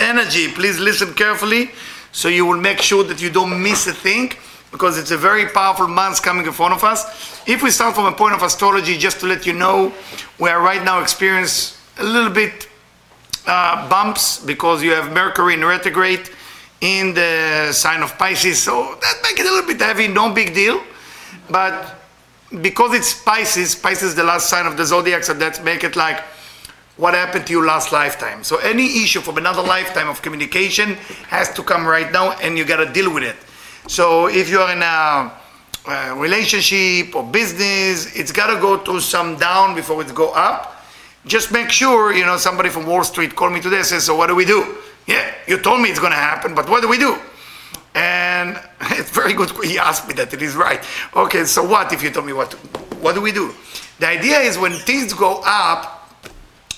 energy. Please listen carefully so you will make sure that you don't miss a thing because it's a very powerful month coming in front of us. If we start from a point of astrology, just to let you know, we are right now experiencing a little bit uh, bumps because you have Mercury in retrograde in the sign of Pisces, so that makes it a little bit heavy, no big deal. But because it's Pisces, Pisces is the last sign of the zodiac, so that make it like what happened to you last lifetime. So any issue from another lifetime of communication has to come right now, and you got to deal with it. So if you're in a, a relationship or business, it's got to go through some down before it go up. Just make sure, you know, somebody from Wall Street called me today and says, so what do we do? Yeah, you told me it's going to happen, but what do we do? And it's very good. He asked me that. It is right. Okay, so what if you told me what? To, what do we do? The idea is when things go up,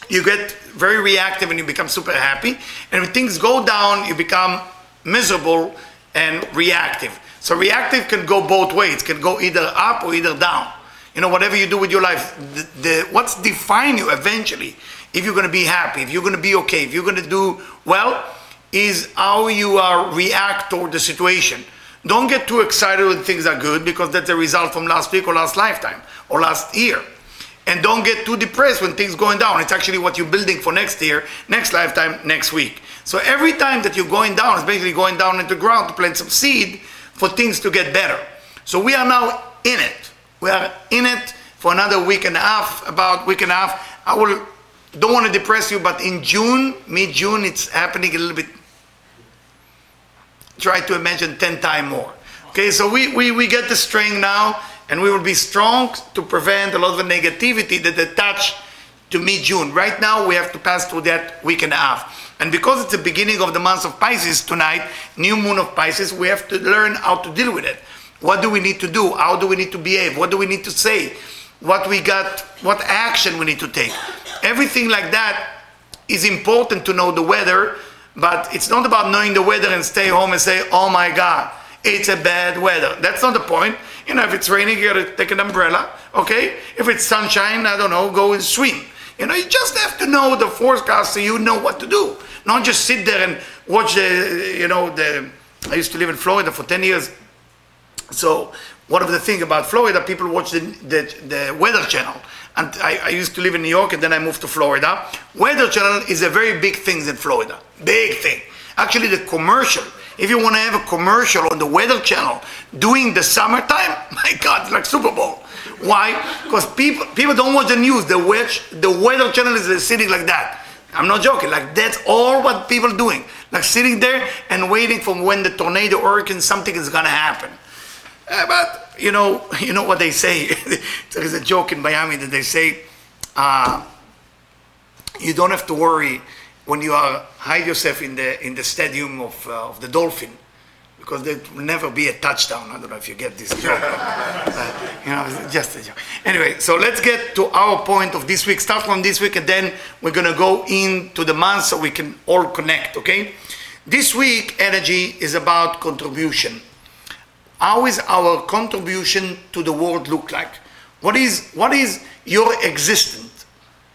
you get very reactive and you become super happy. And when things go down, you become miserable and reactive. So reactive can go both ways. It can go either up or either down. You know, whatever you do with your life, the, the what's define you eventually, if you're going to be happy, if you're going to be okay, if you're going to do well, is how you are react toward the situation. Don't get too excited when things are good because that's a result from last week or last lifetime or last year. And don't get too depressed when things going down. It's actually what you're building for next year, next lifetime, next week. So every time that you're going down, it's basically going down into the ground to plant some seed for things to get better. So we are now in it. We are in it for another week and a half, about week and a half. I will don't want to depress you, but in June, mid-June, it's happening a little bit. Try to imagine 10 times more. Okay, so we, we, we get the strength now and we will be strong to prevent a lot of negativity that attach to mid-June. Right now, we have to pass through that week and a half. And because it's the beginning of the month of Pisces tonight, new moon of Pisces, we have to learn how to deal with it. What do we need to do? How do we need to behave? What do we need to say? What we got, what action we need to take? Everything like that is important to know the weather, but it's not about knowing the weather and stay home and say, oh my God, it's a bad weather. That's not the point. You know, if it's raining, you gotta take an umbrella, okay? If it's sunshine, I don't know, go and swim. You know, you just have to know the forecast so you know what to do. Not just sit there and watch the, you know, the. I used to live in Florida for 10 years. So, one of the things about Florida, people watch the, the, the Weather Channel. And I, I, used to live in New York and then I moved to Florida. Weather Channel is a very big thing in Florida. Big thing. Actually, the commercial if you want to have a commercial on the Weather Channel during the summertime, my God, it's like Super Bowl. Why? Because people people don't watch the news. The weather, the Weather Channel is sitting like that. I'm not joking. Like that's all what people doing. Like sitting there and waiting for when the tornado, hurricane, something is gonna happen. Uh, but you know, you know what they say. there is a joke in Miami that they say, uh, you don't have to worry when you are hide yourself in the in the stadium of uh, of the Dolphin, because there will never be a touchdown. I don't know if you get this joke, uh, you know, just a joke. Anyway, so let's get to our point of this week. Start from this week, and then we're gonna go into the month so we can all connect. Okay, this week energy is about contribution. How is our contribution to the world look like? What is what is your existence?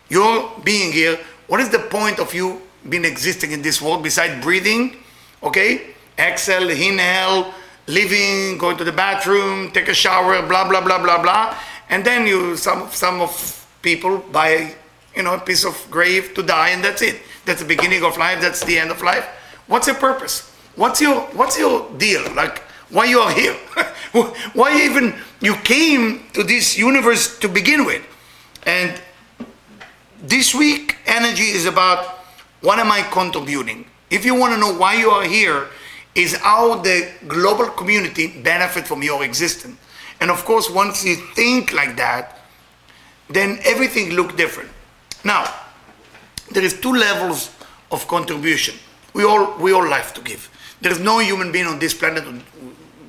Your being here what is the point of you being existing in this world besides breathing? Okay? Exhale, inhale, living, going to the bathroom, take a shower, blah blah blah blah blah. And then you some some of people buy you know a piece of grave to die and that's it. That's the beginning of life, that's the end of life. What's your purpose? What's your what's your deal? Like why you are here? why even you came to this universe to begin with? And this week, energy is about what am I contributing? If you want to know why you are here, is how the global community benefit from your existence. And of course, once you think like that, then everything look different. Now, there is two levels of contribution. We all we all like to give. There is no human being on this planet who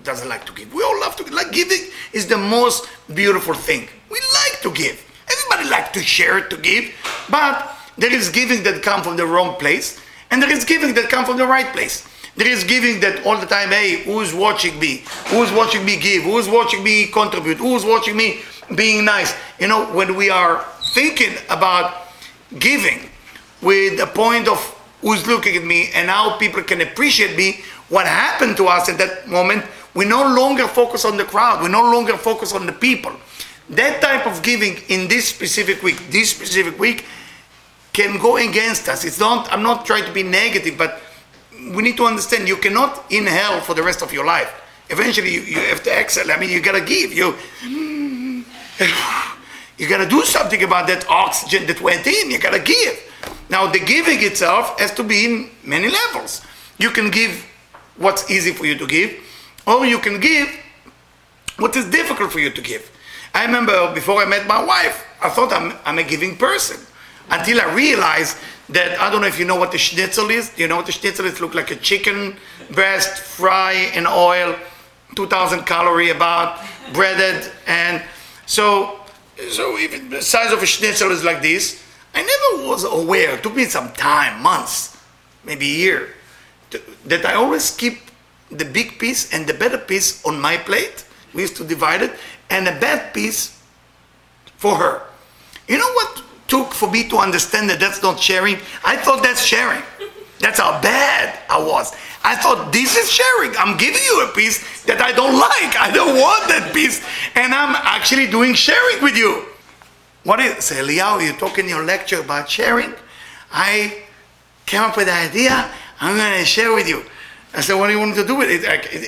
doesn't like to give. We all love to give. Like giving is the most beautiful thing. We like to give. Everybody likes to share, to give, but there is giving that come from the wrong place, and there is giving that come from the right place. There is giving that all the time, hey, who's watching me? Who's watching me give? Who's watching me contribute? Who's watching me being nice? You know, when we are thinking about giving with a point of who's looking at me and how people can appreciate me, what happened to us at that moment, we no longer focus on the crowd, we no longer focus on the people. That type of giving in this specific week, this specific week, can go against us. It's not, I'm not trying to be negative, but we need to understand you cannot inhale for the rest of your life. Eventually, you, you have to exhale. I mean, you gotta give. You, you gotta do something about that oxygen that went in. You gotta give. Now, the giving itself has to be in many levels. You can give what's easy for you to give, or you can give what is difficult for you to give. I remember before I met my wife, I thought I'm, I'm a giving person until I realized that I don't know if you know what the schnitzel is. Do you know what the schnitzel is? Look like a chicken breast fry in oil, 2,000 calorie about, breaded, and so so even the size of a schnitzel is like this. I never was aware. It took me some time, months, maybe a year, to, that I always keep the big piece and the better piece on my plate. We used to divide it, and a bad piece for her. You know what took for me to understand that that's not sharing? I thought that's sharing. That's how bad I was. I thought this is sharing. I'm giving you a piece that I don't like. I don't want that piece. And I'm actually doing sharing with you. What is say, Eliyahu, you talk in your lecture about sharing. I came up with the idea. I'm going to share with you. I said, what do you want to do with it?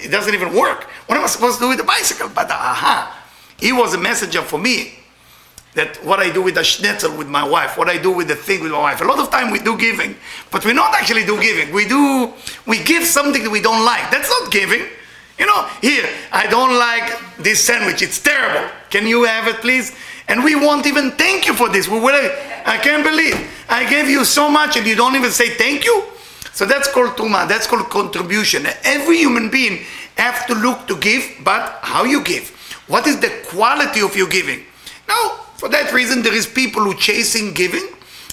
It doesn't even work. What am I supposed to do with the bicycle? But aha, he was a messenger for me that what I do with the schnitzel with my wife, what I do with the thing with my wife. A lot of time we do giving, but we not actually do giving. We do, we give something that we don't like. That's not giving. You know, here, I don't like this sandwich. It's terrible. Can you have it, please? And we won't even thank you for this. We will, I can't believe I gave you so much and you don't even say thank you. So that's called tuma. That's called contribution. Every human being have to look to give, but how you give. What is the quality of your giving? Now, for that reason, there is people who chasing giving,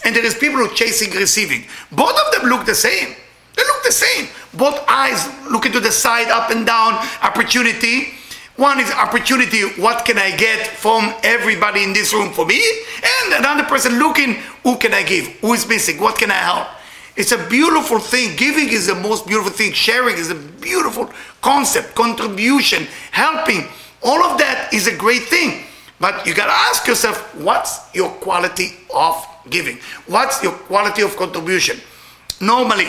and there is people who chasing receiving. Both of them look the same. They look the same. Both eyes looking to the side, up and down, opportunity. One is opportunity, what can I get from everybody in this room for me? And another person looking, who can I give? Who is missing? What can I help? It's a beautiful thing. Giving is the most beautiful thing. Sharing is a beautiful concept. Contribution, helping, all of that is a great thing. But you got to ask yourself, what's your quality of giving? What's your quality of contribution? Normally,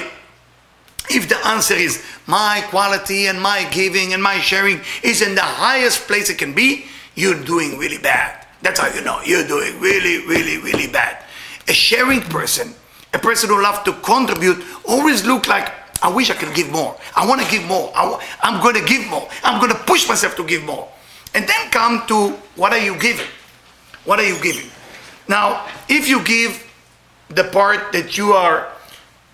if the answer is my quality and my giving and my sharing is in the highest place it can be, you're doing really bad. That's how you know you're doing really, really, really bad. A sharing person, a person who loves to contribute, always look like I wish I could give more. I want to give more. I am going to give more. I'm going to push myself to give more. And then come to what are you giving? What are you giving? Now, if you give the part that you are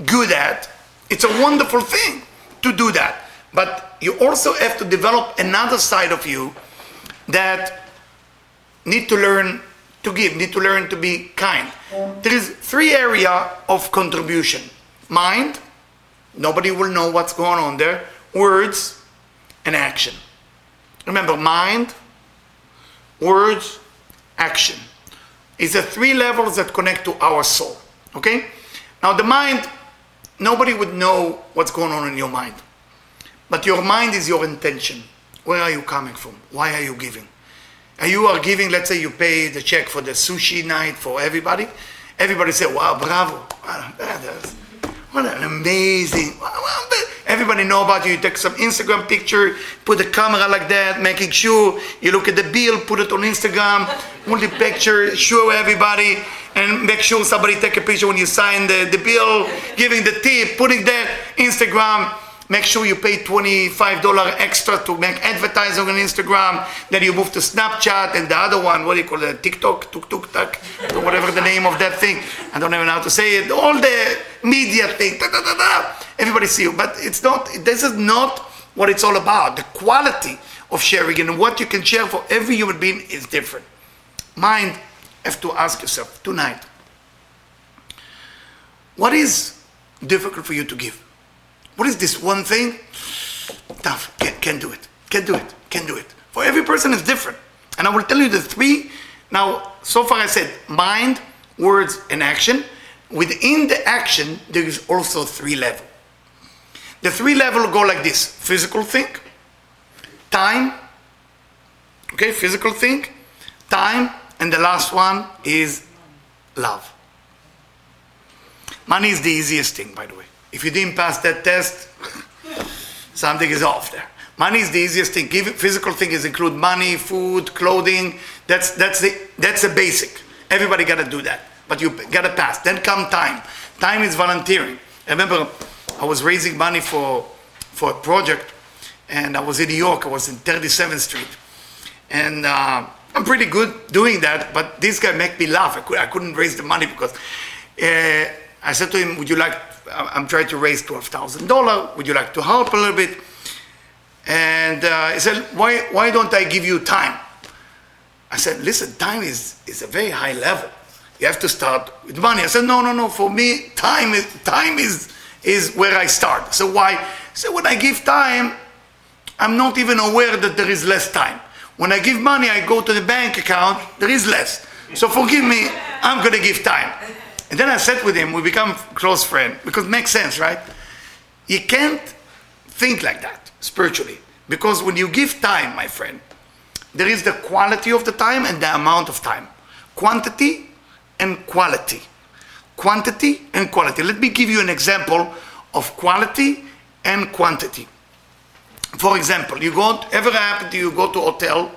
good at, it's a wonderful thing to do that. But you also have to develop another side of you that need to learn to give, need to learn to be kind. There is three area of contribution. Mind, nobody will know what's going on there. Words and action. Remember, mind, words, action. It's the three levels that connect to our soul. Okay? Now, the mind, nobody would know what's going on in your mind. But your mind is your intention. Where are you coming from? Why are you giving? And you are giving, let's say you pay the check for the sushi night for everybody. Everybody say, wow, bravo. What an amazing. Everybody know about you. You take some Instagram picture, put the camera like that, making sure you look at the bill, put it on Instagram, the picture, show everybody, and make sure somebody take a picture when you sign the, the bill, giving the tip, putting that Instagram. Make sure you pay $25 extra to make advertising on Instagram. Then you move to Snapchat and the other one, what do you call it? TikTok, tuk tuk tak, whatever the name of that thing. I don't even know how to say it. All the media thing. Da, da, da, da. Everybody see you. But it's not, this is not what it's all about. The quality of sharing and what you can share for every human being is different. Mind, have to ask yourself tonight, what is difficult for you to give? What is this one thing? Tough. Can't, can't do it. Can't do it. Can't do it. For every person is different. And I will tell you the three. Now, so far I said mind, words, and action. within the action, there is also three level. The three level go like this: physical thing, time. Okay, physical thing, time, and the last one is love. Money is the easiest thing, by the way. If you didn't pass that test, something is off there. Money is the easiest thing. Give, physical things include money, food, clothing. That's that's the that's the basic. Everybody got to do that, but you got to pass. Then come time. Time is volunteering. I remember I was raising money for for a project, and I was in New York. I was in 37th Street, and uh, I'm pretty good doing that. But this guy make me laugh. I, could, couldn't raise the money because uh, I said to him, "Would you like? I'm trying to raise twelve thousand dollar. Would you like to help a little bit?" And uh, he said, why, why don't I give you time? I said, listen, time is, is a very high level. You have to start with money. I said, no, no, no. For me, time is, time is, is where I start. So why? So when I give time, I'm not even aware that there is less time. When I give money, I go to the bank account, there is less. So forgive me, I'm going to give time. And then I sat with him, we become close friends, because it makes sense, right? You can't think like that spiritually. Because when you give time, my friend, there is the quality of the time and the amount of time. Quantity and quality. Quantity and quality. Let me give you an example of quality and quantity. For example, you go, ever happened to you go to hotel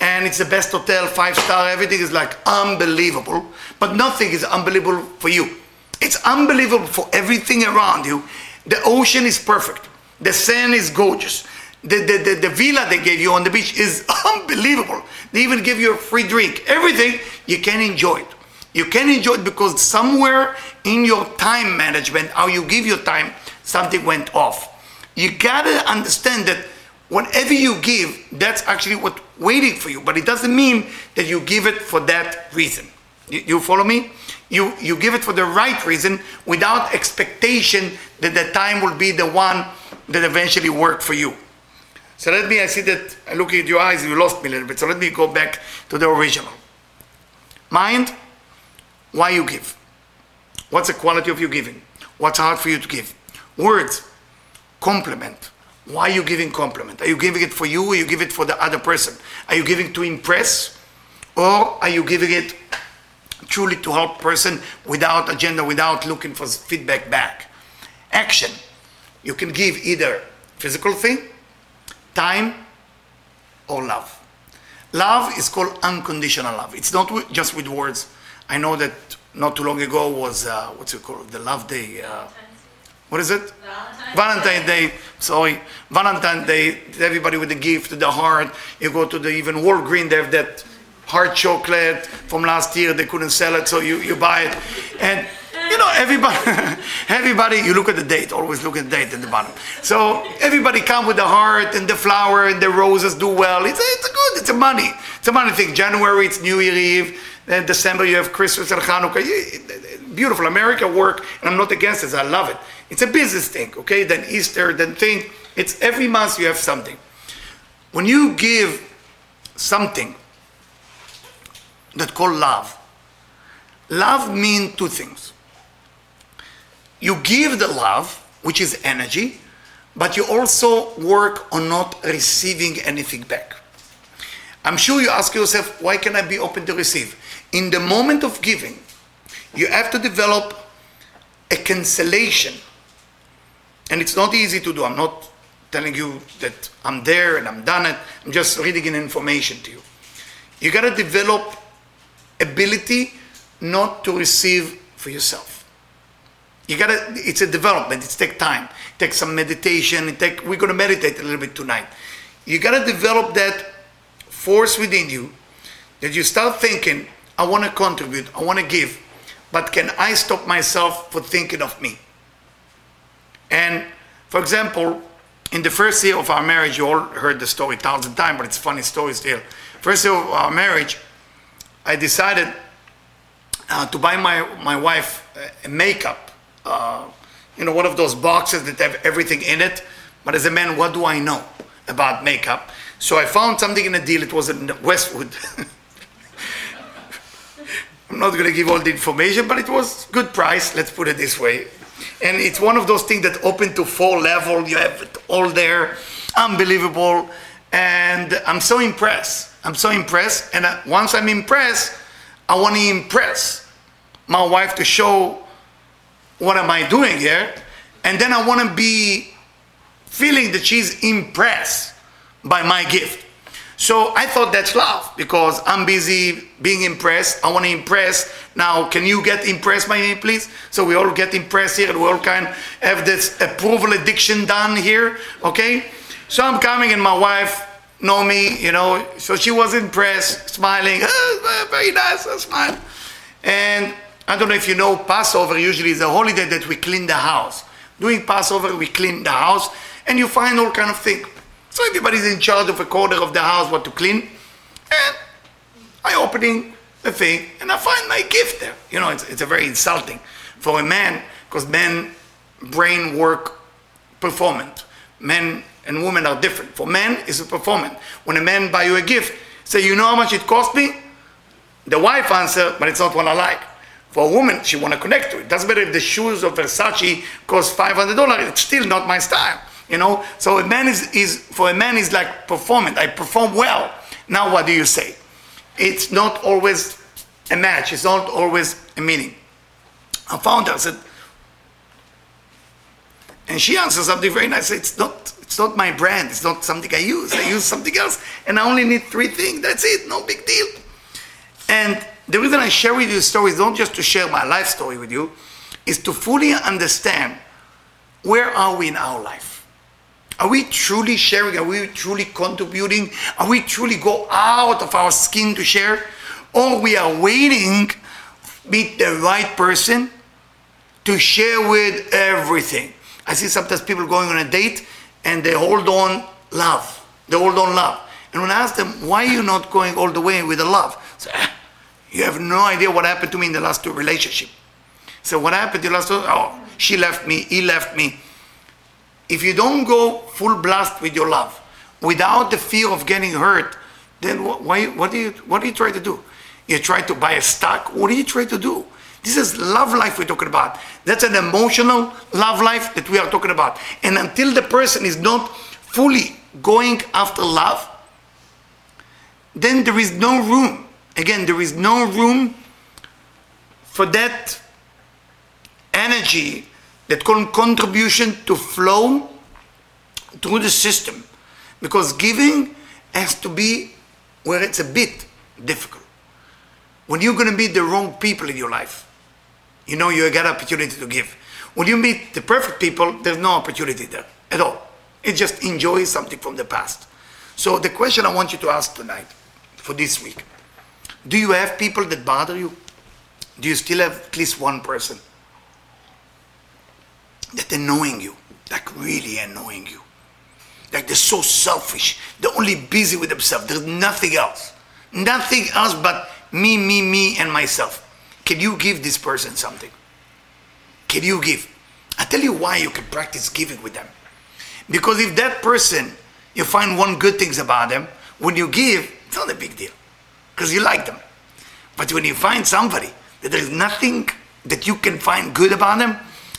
and it's the best hotel, five star, everything is like unbelievable, but nothing is unbelievable for you. It's unbelievable for everything around you. The ocean is perfect. The sand is gorgeous. The, the, the, the, villa they gave you on the beach is unbelievable. They even give you a free drink. Everything, you can enjoy it. You can enjoy it because somewhere in your time management, how you give your time, something went off. You gotta understand that whatever you give, that's actually what's waiting for you. But it doesn't mean that you give it for that reason. You, you follow me? You, you give it for the right reason without expectation that the time will be the one that eventually work for you. So let me, I see that I look at your eyes, you lost me a little bit. So let me go back to the original. Mind, why you give? What's the quality of your giving? What's hard for you to give? Words, compliment. Why are you giving compliment? Are you giving it for you or you give it for the other person? Are you giving to impress or are you giving it truly to help person without agenda, without looking for feedback back? Action you can give either physical thing, time, or love. Love is called unconditional love. It's not just with words. I know that not too long ago was uh, what's it called? The Love Day. Uh, what is it? Valentine's, Valentine's Day. Day. Sorry, Valentine's Day. Everybody with the gift, the heart. You go to the even Walgreens. They have that heart chocolate from last year. They couldn't sell it, so you, you buy it. And you know, everybody, everybody, you look at the date, always look at the date at the bottom. So everybody come with the heart and the flower and the roses do well. It's, it's a good, it's a money. It's a money thing. January, it's New Year Eve. Then December, you have Christmas and Hanukkah. Beautiful. America work, and I'm not against this. I love it. It's a business thing, okay? Then Easter, then thing. It's every month you have something. When you give something that called love, love means two things you give the love, which is energy, but you also work on not receiving anything back. I'm sure you ask yourself, why can I be open to receive? In the moment of giving, you have to develop a cancellation. And it's not easy to do. I'm not telling you that I'm there and I'm done it. I'm just reading information to you. You got to develop ability not to receive for yourself. You gotta, it's a development, it takes time. It takes some meditation, it take, we're gonna meditate a little bit tonight. You gotta develop that force within you that you start thinking, I wanna contribute, I wanna give, but can I stop myself for thinking of me? And for example, in the first year of our marriage, you all heard the story thousand times, but it's a funny story still. First year of our marriage, I decided uh, to buy my, my wife uh, makeup uh, you know, one of those boxes that have everything in it. But as a man, what do I know about makeup? So I found something in a deal. It was in Westwood. I'm not going to give all the information, but it was good price. Let's put it this way. And it's one of those things that open to four level. You have it all there, unbelievable. And I'm so impressed. I'm so impressed. And once I'm impressed, I want to impress my wife to show what am I doing here. And then I want to be feeling that she's impressed by my gift. So I thought that's love because I'm busy being impressed. I want to impress. Now, can you get impressed by me, please? So we all get impressed here. We all kind of have this approval addiction done here, okay? So I'm coming, and my wife know me, you know. So she was impressed, smiling. Oh, very nice, I smile. And I don't know if you know, Passover usually is a holiday that we clean the house. Doing Passover, we clean the house, and you find all kind of things. So everybody's in charge of a corner of the house what to clean. And I opening the thing and I find my gift there. You know, it's, it's a very insulting for a man because men brain work performant. Men and women are different. For men, it's a performance. When a man buy you a gift, say, you know how much it cost me? The wife answer, but it's not what I like. For a woman, she want to connect to it. Doesn't matter if the shoes of Versace cost $500, it's still not my style. You know, so a man is, is for a man is like performing. I perform well. Now what do you say? It's not always a match. It's not always a meaning. I found her. Said, and she answered something very nice. It's not. It's not my brand. It's not something I use. I use something else, and I only need three things. That's it. No big deal. And the reason I share with you is not just to share my life story with you, is to fully understand where are we in our life are we truly sharing? Are we truly contributing? Are we truly go out of our skin to share? Or we are waiting meet the right person to share with everything. I see sometimes people going on a date and they hold on love. They hold on love. And when I ask them, why are you not going all the way with the love? Say, ah, you have no idea what happened to me in the last two relationship. So what happened in the last two? Oh, she left me, he left me. If you don't go full blast with your love, without the fear of getting hurt, then what, why, what, do you, what do you try to do? You try to buy a stock? What do you try to do? This is love life we're talking about. That's an emotional love life that we are talking about. And until the person is not fully going after love, then there is no room. Again, there is no room for that energy that contribution to flow through the system because giving has to be where it's a bit difficult. When you're going to meet the wrong people in your life, you know you got opportunity to give. When you meet the perfect people, there's no opportunity there at all. It just enjoys something from the past. So the question I want you to ask tonight for this week, do you have people that bother you? Do you still have at least one person that annoying you, like really annoying you. Like they're so selfish. They're only busy with themselves. There's nothing else. Nothing else but me, me, me, and myself. Can you give this person something? Can you give? I tell you why you can practice giving with them. Because if that person, you find one good things about them, when you give, it's not a big deal. Because you like them. But when you find somebody that there is nothing that you can find good about them,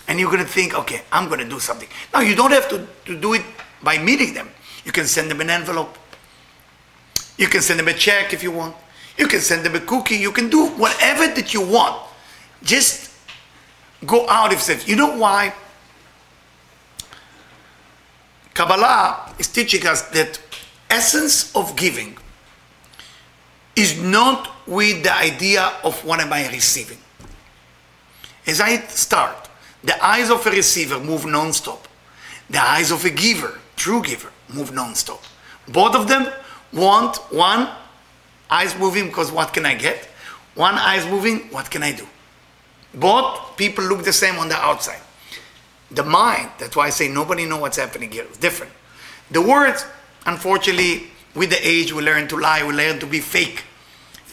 and you're going to think, okay, I'm going to do something. Now, you don't have to, to do it by meeting them. You can send them an envelope. You can send them a check if you want. You can send them a cookie. You can do whatever that you want. Just go out of yourself. You know why? Kabbalah is teaching us that essence of giving is not with the idea of what am I receiving. As I start, the eyes of a receiver move non-stop. The eyes of a giver, true giver, move non-stop. Both of them want one eyes moving because what can I get? One eyes moving, what can I do? Both people look the same on the outside. The mind, that's why I say nobody know what's happening here. It's different. The words, unfortunately, with the age, we learn to lie, we learn to be fake.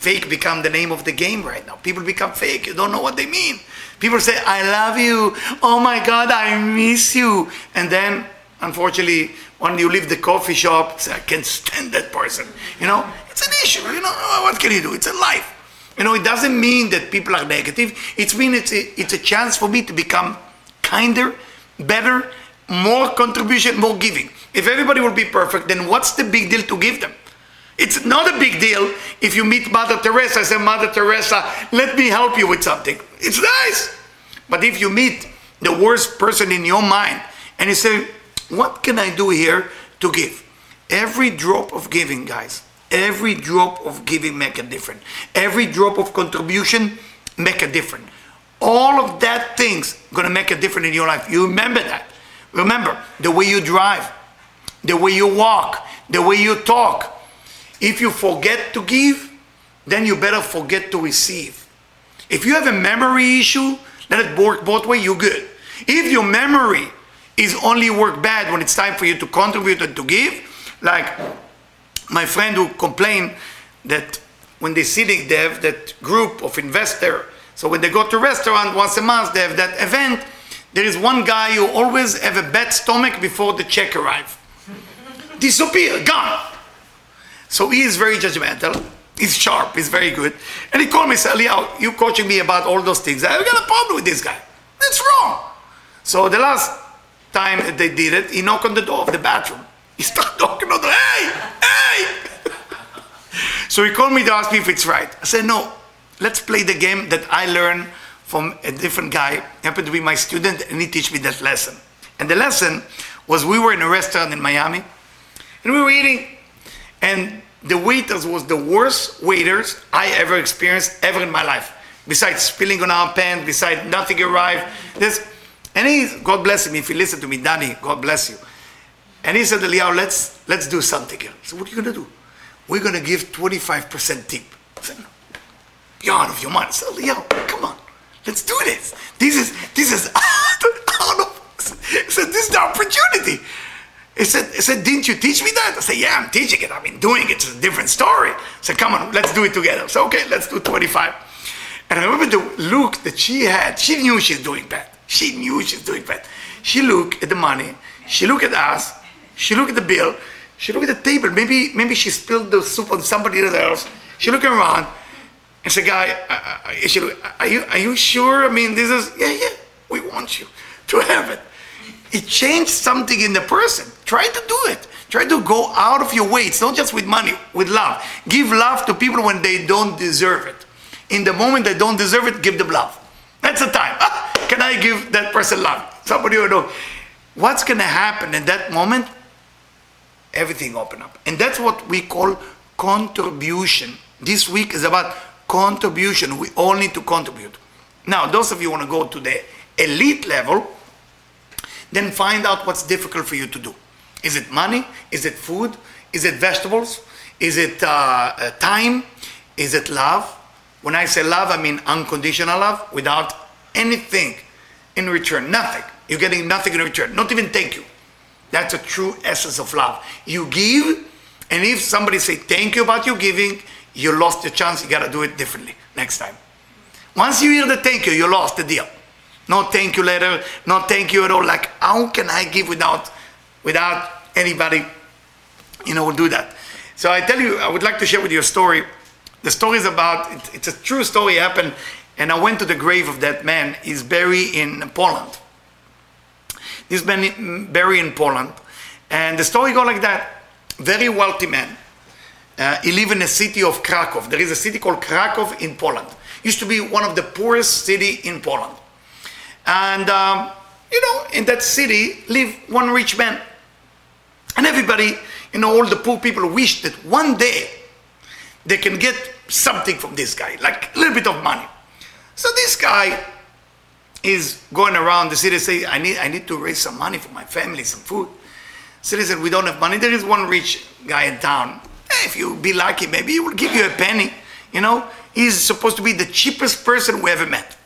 Fake become the name of the game right now. People become fake. You don't know what they mean. People say, I love you. Oh my God, I miss you. And then, unfortunately, when you leave the coffee shop, say, I can't stand that person. You know, it's an issue. You know, what can you do? It's a life. You know, it doesn't mean that people are negative. It means it's a, it's a chance for me to become kinder, better, more contribution, more giving. If everybody will be perfect, then what's the big deal to give them? It's not a big deal if you meet Mother Teresa and say, Mother Teresa, let me help you with something. It's nice. But if you meet the worst person in your mind and you say, what can I do here to give? Every drop of giving, guys, every drop of giving make a difference. Every drop of contribution make a difference. All of that things gonna make a difference in your life. You remember that. Remember the way you drive, the way you walk, the way you talk. If you forget to give, then you better forget to receive. If you have a memory issue, let it work both ways, you're good. If your memory is only work bad when it's time for you to contribute and to give, like my friend who complained that when they sitting, they have that group of investor. So when they go to restaurant once a month, they have that event. There is one guy who always have a bad stomach before the check arrive. Disappear, gone. So he is very judgmental. He's sharp. He's very good. And he called me and said, Eliyahu, you coaching me about all those things. I got a problem with this guy. That's wrong. So the last time that they did it, he knocked on the door of the bathroom. He started knocking on the hey, hey. so he called me to ask me if it's right. I said, no, let's play the game that I learned from a different guy. He happened to be my student, and he teach me that lesson. And the lesson was we were in a restaurant in Miami, and we were eating, and the waiters was the worst waiters I ever experienced ever in my life. Besides spilling on our pants, besides nothing arrived. This, and he, God bless him, if he listened to me, Danny, God bless you. And he said, Eliyahu, let's, let's do something here. I said, what are you going to do? We're going to give 25% tip. I said. You're out of your mind. I said, Eliyahu, come on. Let's do this. This is, this is I said, this is the opportunity. He said, he said, didn't you teach me that? I said, yeah, I'm teaching it. I've been doing it. It's a different story. I said, come on, let's do it together. So, okay, let's do 25. And I remember the look that she had. She knew she's doing bad. She knew she's doing bad. She looked at the money. She looked at us. She looked at the bill. She looked at the table. Maybe, maybe she spilled the soup on somebody else. She looked around and said, guy, she looked, are, you, are you sure? I mean, this is, yeah, yeah, we want you to have it. It changed something in the person. Try to do it. Try to go out of your way. It's not just with money, with love. Give love to people when they don't deserve it. In the moment they don't deserve it, give them love. That's the time. Ah, can I give that person love? Somebody will know. What's going to happen in that moment? Everything open up. And that's what we call contribution. This week is about contribution. We all need to contribute. Now, those of you want to go to the elite level, then find out what's difficult for you to do. Is it money? Is it food? Is it vegetables? Is it uh, uh, time? Is it love? When I say love, I mean unconditional love without anything in return. Nothing. You're getting nothing in return. Not even thank you. That's a true essence of love. You give, and if somebody say thank you about your giving, you lost your chance. You got to do it differently next time. Once you hear the thank you, you lost the deal. No thank you letter, no thank you at all. Like, how can I give without, without anybody, you know, will do that? So I tell you, I would like to share with you a story. The story is about, it's a true story happened, and I went to the grave of that man. He's buried in Poland. He's been buried in Poland. And the story goes like that. Very wealthy man. Uh, he lived in the city of Krakow. There is a city called Krakow in Poland. Used to be one of the poorest city in Poland. And, um, you know, in that city lived one rich man. And everybody, you know, all the poor people wish that one day they can get something from this guy, like a little bit of money. So this guy is going around the city say, I need, I need to raise some money for my family, some food. City said, we don't have money. There is one rich guy in town. Hey, if you be lucky, maybe he will give you a penny. You know, he's supposed to be the cheapest person we ever met.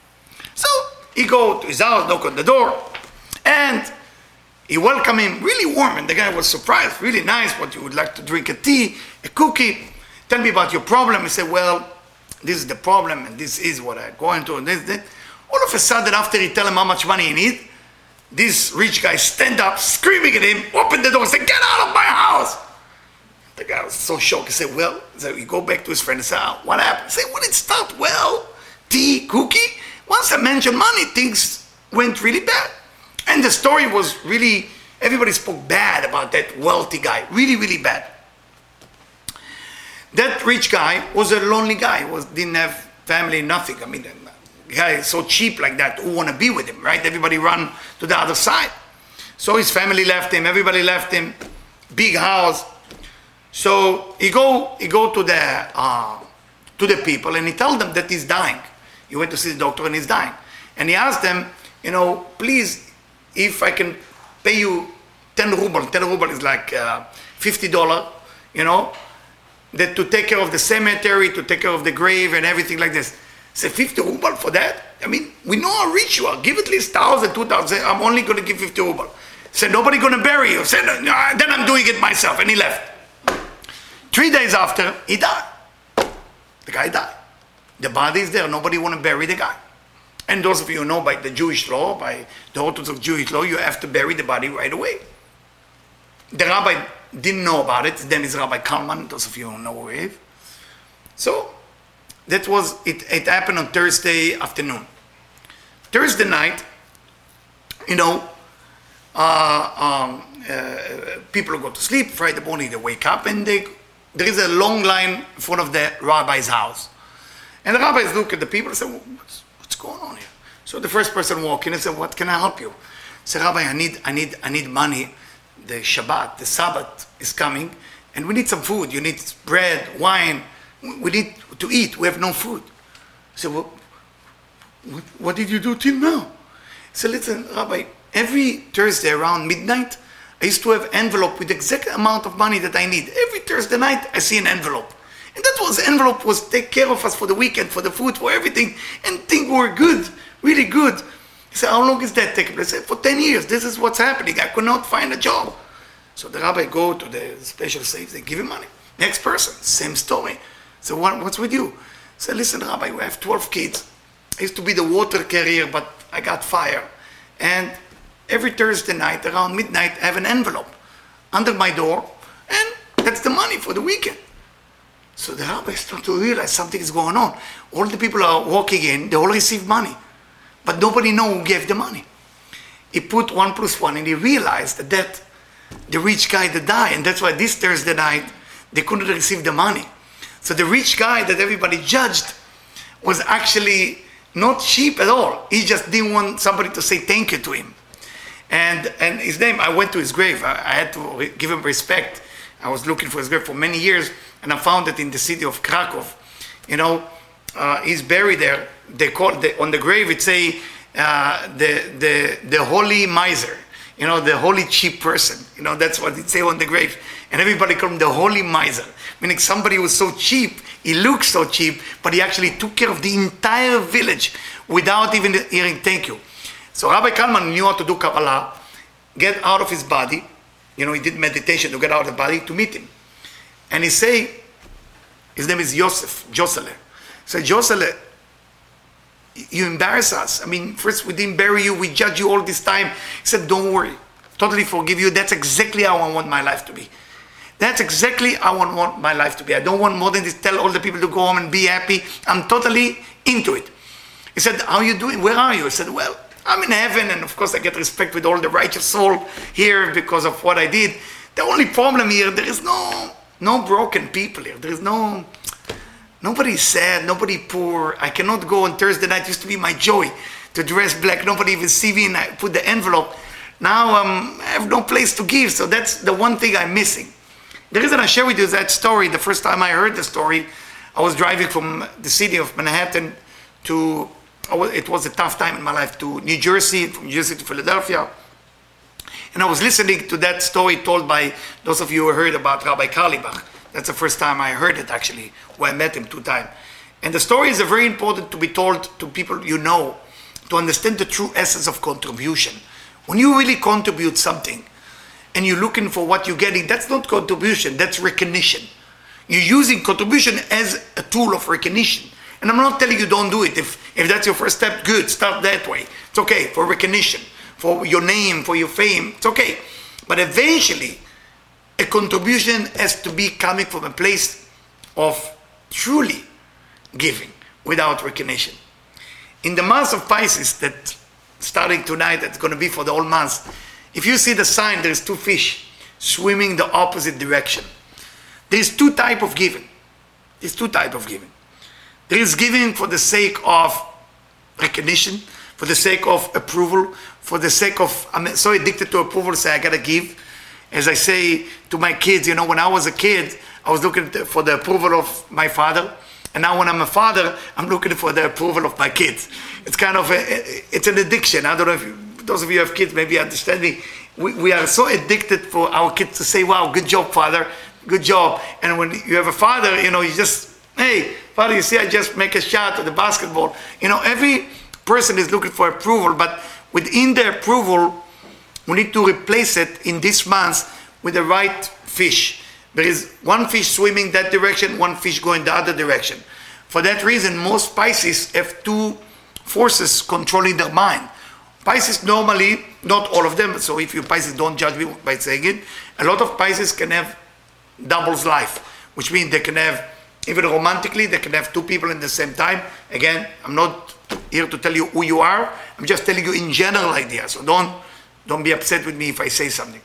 So he go to his house, knock on the door, and he welcomed him really warm. And the guy was surprised, really nice. What you would like to drink a tea, a cookie? Tell me about your problem. He said, well, this is the problem, and this is what I'm going. And this, this. All of a sudden, after he tell him how much money he need, this rich guy stand up, screaming at him, open the door, and say, get out of my house. The guy was so shocked. He said, well, so he go back to his friend and say, oh, what happened? He said, well, it started well. Tea, cookie. Once I mentioned money, things went really bad. And the story was really, everybody spoke bad about that wealthy guy. Really, really bad. That rich guy was a lonely guy, was didn't have family, nothing. I mean, guy so cheap like that, who want to be with him, right? Everybody run to the other side. So his family left him, everybody left him, big house. So he go, he go to the, uh, to the people and he tell them that he's dying. He went to see the doctor and he's dying. And he asked them, you know, please, if I can pay you 10 ruble, 10 ruble is like uh, $50, you know, that to take care of the cemetery, to take care of the grave and everything like this. Say 50 ruble for that? I mean, we know how rich you are. Give at least 1,000, 2,000. I'm only going to give 50 ruble. Say, nobody going to bury you. Say, no, then I'm doing it myself. And he left. Three days after, he died. The guy died. The body is there. Nobody want to bury the guy. And those of you who know by the Jewish law, by the Orthodox Jewish law, you have to bury the body right away. The rabbi didn't know about it. Then is Rabbi Kalman, those of you who know is. So that was it. It happened on Thursday afternoon. Thursday night, you know, uh, um, uh, people go to sleep. Friday morning they wake up and they, there is a long line in front of the rabbi's house. And the rabbis look at the people and say, what's, going on here? So the first person walk in and said, what can I help you? I said, Rabbi, I need, I need, I need money the Shabbat, the Sabbath is coming, and we need some food. You need bread, wine. We need to eat. We have no food. I said, well, what did you do till now? He said, listen, Rabbi, every Thursday around midnight, I used to have envelope with exact amount of money that I need. Every Thursday night, I see an envelope. And that was envelope was take care of us for the weekend, for the food, for everything, and things were good, really good. He said, How long is that taking place? I said, For 10 years. This is what's happening. I could not find a job. So the rabbi go to the special safe, they give him money. Next person, same story. So what, what's with you? I said, listen, Rabbi, we have 12 kids. I used to be the water carrier, but I got fired. And every Thursday night around midnight, I have an envelope under my door, and that's the money for the weekend. So the rabbi started to realize something is going on. All the people are walking in, they all receive money but nobody know who gave the money. He put one plus one and he realized that, that the rich guy that died, and that's why this Thursday night they couldn't receive the money. So the rich guy that everybody judged was actually not cheap at all. He just didn't want somebody to say thank you to him. And, and his name, I went to his grave. I, I had to give him respect. I was looking for his grave for many years, and I found it in the city of Krakow. You know, uh, he's buried there. They call the, on the grave it say uh, the the the holy miser. You know, the holy cheap person. You know, that's what it say on the grave. And everybody called him the holy miser, meaning somebody who was so cheap, he looked so cheap, but he actually took care of the entire village without even hearing thank you. So Rabbi Kalman knew how to do Kabbalah, get out of his body. You know, he did meditation to get out of the body to meet him. And he say, his name is Yosef, Josele. Say, Josele, you embarrass us. I mean, first we didn't bury you, we judge you all this time. He said, don't worry, totally forgive you. That's exactly how I want my life to be. That's exactly how I want my life to be. I don't want more than this. Tell all the people to go home and be happy. I'm totally into it. He said, how are you doing? Where are you? I said, well, I'm in heaven, and of course I get respect with all the righteous soul here because of what I did. The only problem here, there is no no broken people here. There is no Nobody sad, nobody poor. I cannot go on Thursday night. It used to be my joy to dress black. Nobody even see me and I put the envelope. Now um, I have no place to give. So that's the one thing I'm missing. The reason I share with you that story, the first time I heard the story, I was driving from the city of Manhattan to, it was a tough time in my life, to New Jersey, from New Jersey to Philadelphia. And I was listening to that story told by those of you who heard about Rabbi Carlebach. That's the first time I heard it actually, when I met him two times. And the stories are very important to be told to people you know to understand the true essence of contribution. When you really contribute something and you're looking for what you're getting, that's not contribution, that's recognition. You're using contribution as a tool of recognition. And I'm not telling you don't do it. If, if that's your first step, good, start that way. It's okay for recognition, for your name, for your fame, it's okay. But eventually, a contribution has to be coming from a place of truly giving without recognition. In the month of Pisces, that starting tonight, that's going to be for the whole month, if you see the sign, there's two fish swimming the opposite direction. There's two type of giving. There's two type of giving. There is giving for the sake of recognition, for the sake of approval, for the sake of I'm so addicted to approval, say I gotta give. As I say to my kids, you know, when I was a kid, I was looking for the approval of my father, and now when I'm a father, I'm looking for the approval of my kids. It's kind of a, it's an addiction. I don't know if you, those of you have kids maybe understand me. We, we are so addicted for our kids to say, "Wow, good job, father, good job." And when you have a father, you know, you just, "Hey, father, you see, I just make a shot at the basketball." You know, every person is looking for approval, but within the approval, we need to replace it in this month with the right fish. There is one fish swimming that direction, one fish going the other direction. For that reason, most Pisces have two forces controlling their mind. Pisces normally, not all of them, so if you Pisces don't judge me by saying it, a lot of Pisces can have doubles life, which means they can have, even romantically, they can have two people in the same time. Again, I'm not here to tell you who you are, I'm just telling you in general idea, so don't, don't be upset with me if I say something.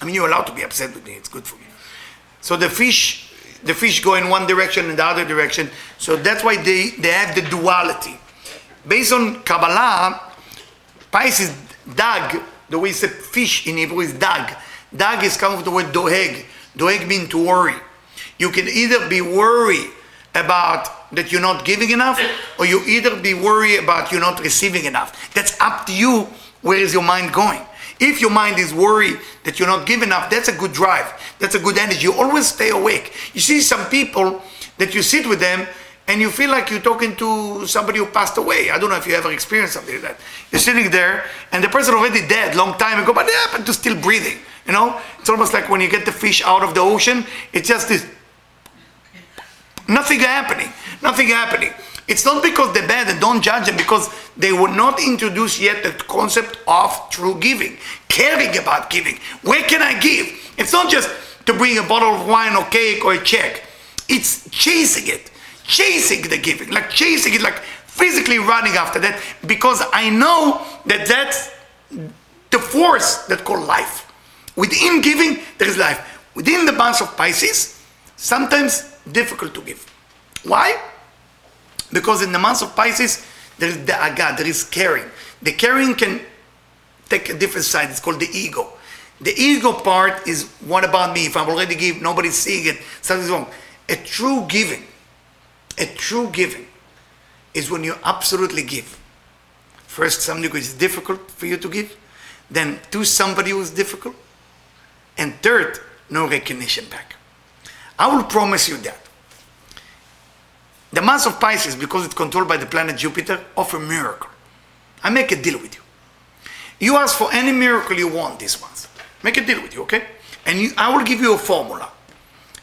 I mean, you're allowed to be upset with me, it's good for me. So the fish, the fish go in one direction and the other direction. So that's why they, they have the duality. Based on Kabbalah, Pisces, dag, the way you say fish in Hebrew is dag. Dag is coming from the word doeg. Doeg means to worry. You can either be worried about that you're not giving enough, or you either be worried about you're not receiving enough. That's up to you. Where is your mind going? If your mind is worried that you're not giving enough, that's a good drive. That's a good energy. You always stay awake. You see some people that you sit with them and you feel like you're talking to somebody who passed away. I don't know if you ever experienced something like that. You're sitting there and the person already dead long time ago, but they happen to still breathing. You know, it's almost like when you get the fish out of the ocean, it's just this nothing happening, nothing happening. It's not because they're bad and don't judge them, because they were not introduced yet the concept of true giving, caring about giving. Where can I give? It's not just to bring a bottle of wine or cake or a check. It's chasing it, chasing the giving, like chasing it, like physically running after that, because I know that that's the force that called life. Within giving, there is life. Within the bunch of Pisces, sometimes difficult to give. Why? Because in the month of Pisces, there is the aga, there is caring. The caring can take a different side. It's called the ego. The ego part is what about me? If I'm already give, nobody's seeing it, something's wrong. A true giving, a true giving is when you absolutely give. First, something which is difficult for you to give, then to somebody who is difficult, and third, no recognition back. I will promise you that. The month of Pisces, because it's controlled by the planet Jupiter, offer miracle. I make a deal with you. You ask for any miracle you want this month. Make a deal with you, okay? And you, I will give you a formula.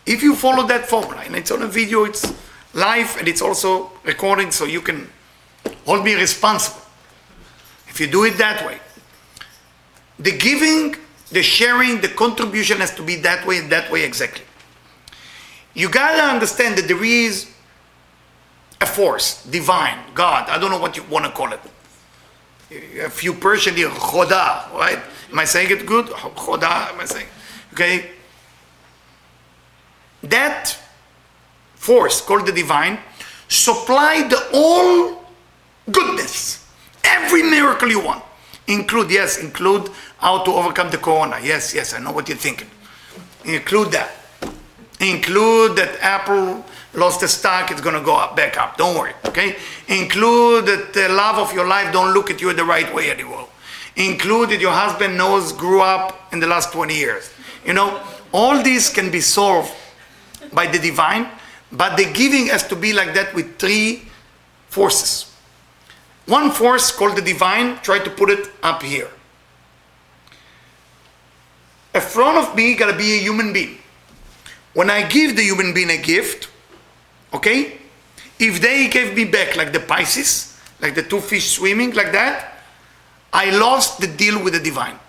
If you follow that formula, and it's on a video, it's live, and it's also recording, so you can hold me responsible. If you do it that way, the giving, the sharing, the contribution has to be that way, that way exactly. You gotta understand that there is a force, divine, God, I don't know what you want to call it. A few Persian Choda, right? Am I saying it good? Khoda, am I saying? Okay. That force called the divine supply the all goodness, every miracle you want. Include, yes, include how to overcome the corona. Yes, yes, I know what you're thinking. Include that. Include that Apple lost the stock, it's going to go up, back up. Don't worry, okay? Include that the love of your life don't look at you the right way anymore. Include that your husband knows grew up in the last 20 years. You know, all these can be solved by the divine, but the giving has to be like that with three forces. One force called the divine, try to put it up here. In front of me gotta be a human being. When I give the human being a gift, okay, if they gave me back like the Pisces, like the two fish swimming like that, I lost the deal with the divine.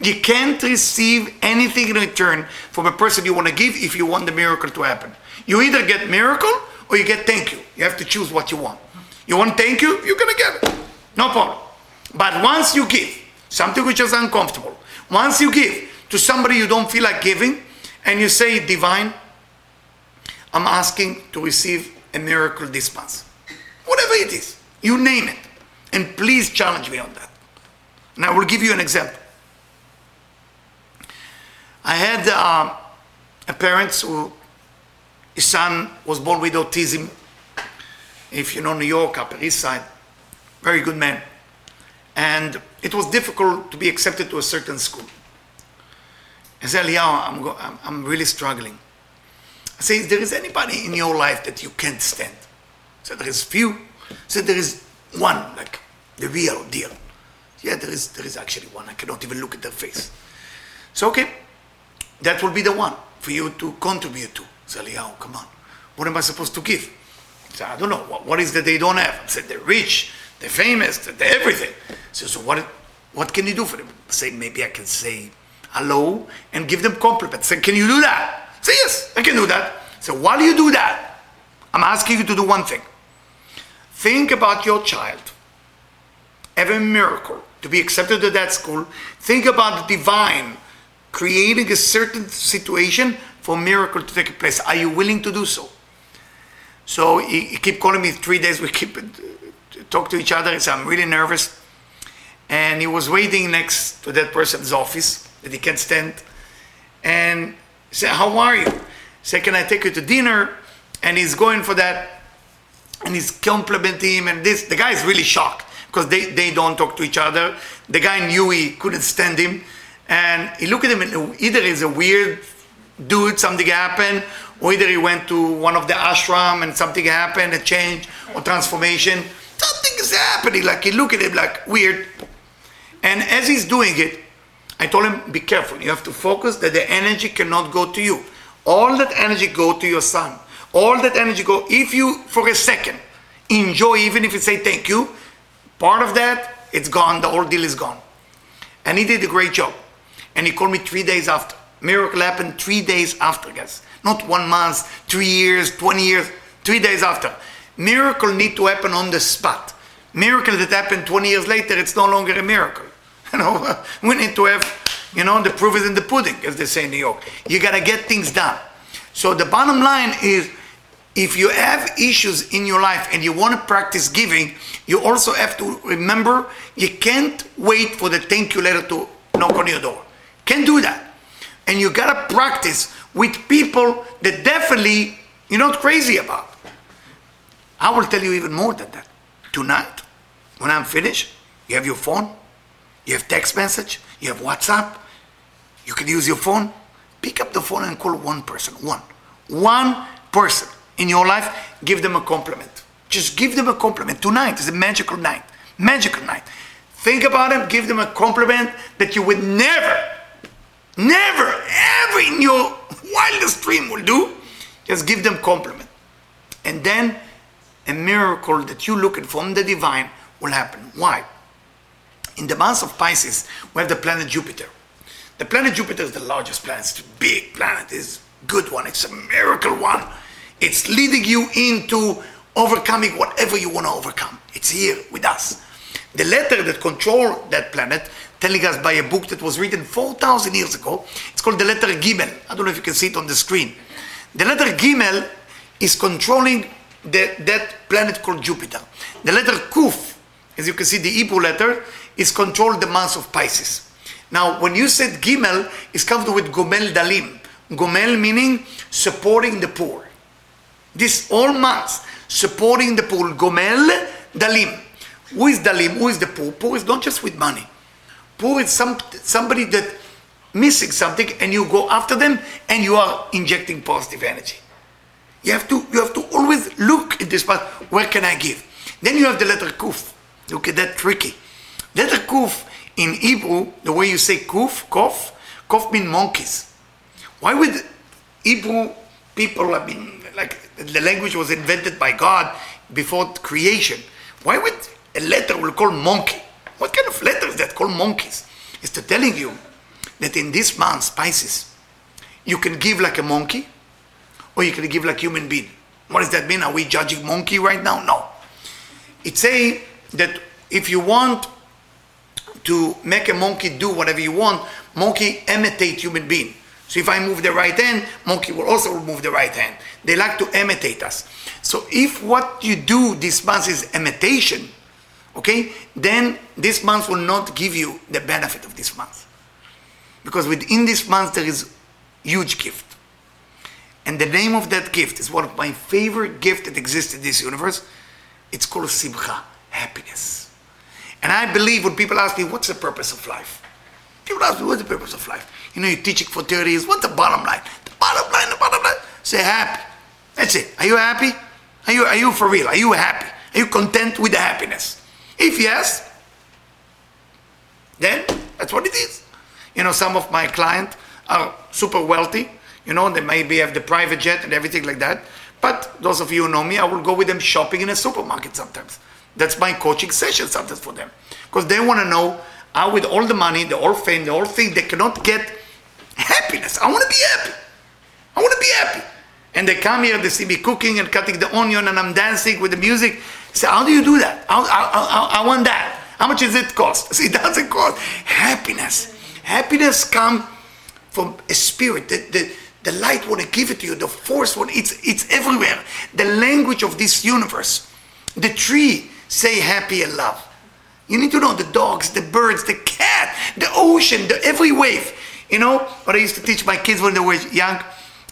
You can't receive anything in return from a person you want to give if you want the miracle to happen. You either get miracle or you get thank you. You have to choose what you want. You want thank you, you're going to get it. No problem. But once you give something which is uncomfortable, once you give to somebody you don't feel like giving, and you say, Divine, I'm asking to receive a miracle month. Whatever it is, you name it. And please challenge me on that. And I will give you an example. I had uh, a parent who his son was born with autism. If you know New York, Upper East Side, very good man. And it was difficult to be accepted to a certain school. I said, Eliyahu, I'm, go- I'm, I'm really struggling. I is there is anybody in your life that you can't stand? So there is few. So there is one, like the real deal. Yeah, there is, there is actually one. I cannot even look at their face. So, okay, that will be the one for you to contribute to. So, Eliyahu, come on. What am I supposed to give? I So, I don't know. What, what is that they don't have? I said, they're rich, they're famous, they're everything. So, so what, what can you do for them? Say, maybe I can say hello and give them compliments. Say, can you do that? Say, yes, I can do that. So while you do that, I'm asking you to do one thing. Think about your child. A miracle to be accepted to that school. Think about the divine creating a certain situation for miracle to take place. Are you willing to do so? So he, he keep calling me three days. We keep uh, talk to each other. He said, I'm really nervous. And he was waiting next to that person's office that he can't stand. And said, How are you? Said, Can I take you to dinner? And he's going for that. And he's complimenting him. And this, the guy is really shocked because they, they don't talk to each other. The guy knew he couldn't stand him. And he looked at him and either he's a weird dude, something happened, or either he went to one of the ashram and something happened, a change or transformation. Something is happening. Like he looked at him like weird. And as he's doing it, I told him, be careful. You have to focus that the energy cannot go to you. All that energy go to your son. All that energy go, if you, for a second, enjoy, even if you say thank you, part of that, it's gone. The whole deal is gone. And he did a great job. And he called me three days after. Miracle happened three days after, guys. Not one month, three years, 20 years, three days after. Miracle need to happen on the spot. Miracle that happened 20 years later, it's no longer a miracle. Know, we need to have, you know, the proof is in the pudding, as they say in New York. You gotta get things done. So the bottom line is, if you have issues in your life and you want to practice giving, you also have to remember you can't wait for the thank you letter to knock on your door. Can't do that. And you gotta practice with people that definitely you're not crazy about. I will tell you even more than that. Tonight, when I'm finished, you have your phone, you have text message, you have WhatsApp, you can use your phone. Pick up the phone and call one person, one. One person in your life, give them a compliment. Just give them a compliment. Tonight is a magical night. Magical night. Think about them, give them a compliment that you would never, never, ever in your wildest dream will do. Just give them compliment. And then a miracle that you look at from the divine will happen. Why? In the month of Pisces, we have the planet Jupiter. The planet Jupiter is the largest planet. It's a big planet. It's a good one. It's a miracle one. It's leading you into overcoming whatever you want to overcome. It's here with us. The letter that control that planet, telling us by a book that was written 4,000 years ago, it's called the letter Gimel. I don't know if you can see it on the screen. The letter Gimel is controlling the, that planet called Jupiter. The letter Kuf, as you can see, the Hebrew letter, is controlled the month of Pisces. Now, when you said Gimel, it's comes with Gomel Dalim. Gomel meaning supporting the poor. This all months supporting the poor. Gomel Dalim. Who is Dalim? Who is the poor? Poor is not just with money. Poor is some, somebody that missing something and you go after them and you are injecting positive energy. You have to you have to always look at this part. Where can I give? Then you have the letter Kuf. Look at that tricky. Letter Kuf in Hebrew, the way you say Kuf, Kof, Kof mean monkeys. Why would Hebrew people, have been like the language was invented by God before creation. Why would a letter will call monkey? What kind of letter is that called monkeys? It's to telling you that in this month, Pisces, you can give like a monkey or you can give like human being. What does that mean? Are we judging monkey right now? No. It say that if you want to make a monkey do whatever you want, monkey imitate human being. So if I move the right hand, monkey will also move the right hand. They like to imitate us. So if what you do this month is imitation, okay, then this month will not give you the benefit of this month. Because within this month there is huge gift. And the name of that gift is one of my favorite gifts that exists in this universe. It's called simcha, happiness. And I believe when people ask me, what's the purpose of life? People ask me, what's the purpose of life? You know, you're teaching for 30 years. What's the bottom line? The bottom line, the bottom line. Say happy. That's it. Are you happy? Are you, are you for real? Are you happy? Are you content with the happiness? If yes, then that's what it is. You know, some of my clients are super wealthy. You know, they maybe have the private jet and everything like that. But those of you who know me, I will go with them shopping in a supermarket sometimes. That's my coaching session sometimes for them. Because they want to know how with all the money, the whole fame, the whole thing, they cannot get happiness. I want to be happy. I want to be happy. And they come here, they see me cooking and cutting the onion and I'm dancing with the music. Say, how do you do that? I, I, I, I want that. How much does it cost? See, it doesn't cost. Happiness. Happiness comes from a spirit. The, the, the light want to give it to you. The force want it's it's everywhere. The language of this universe. The tree say happy and love. You need to know the dogs, the birds, the cat, the ocean, the every wave. You know what I used to teach my kids when they were young?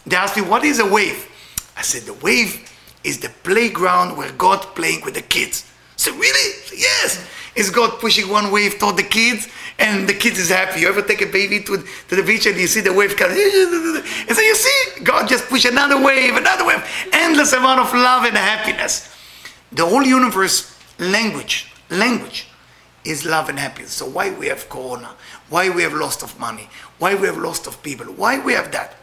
They asked me, what is a wave? I said, the wave is the playground where God playing with the kids. Said, really? Said, yes. Is God pushing one wave toward the kids and the kids is happy? You ever take a baby to, to the beach and you see the wave coming? And so you see, God just push another wave, another wave. Endless amount of love and happiness. The whole universe language, language is love and happiness. So why we have corona? Why we have lost of money? Why we have lost of people? Why we have that?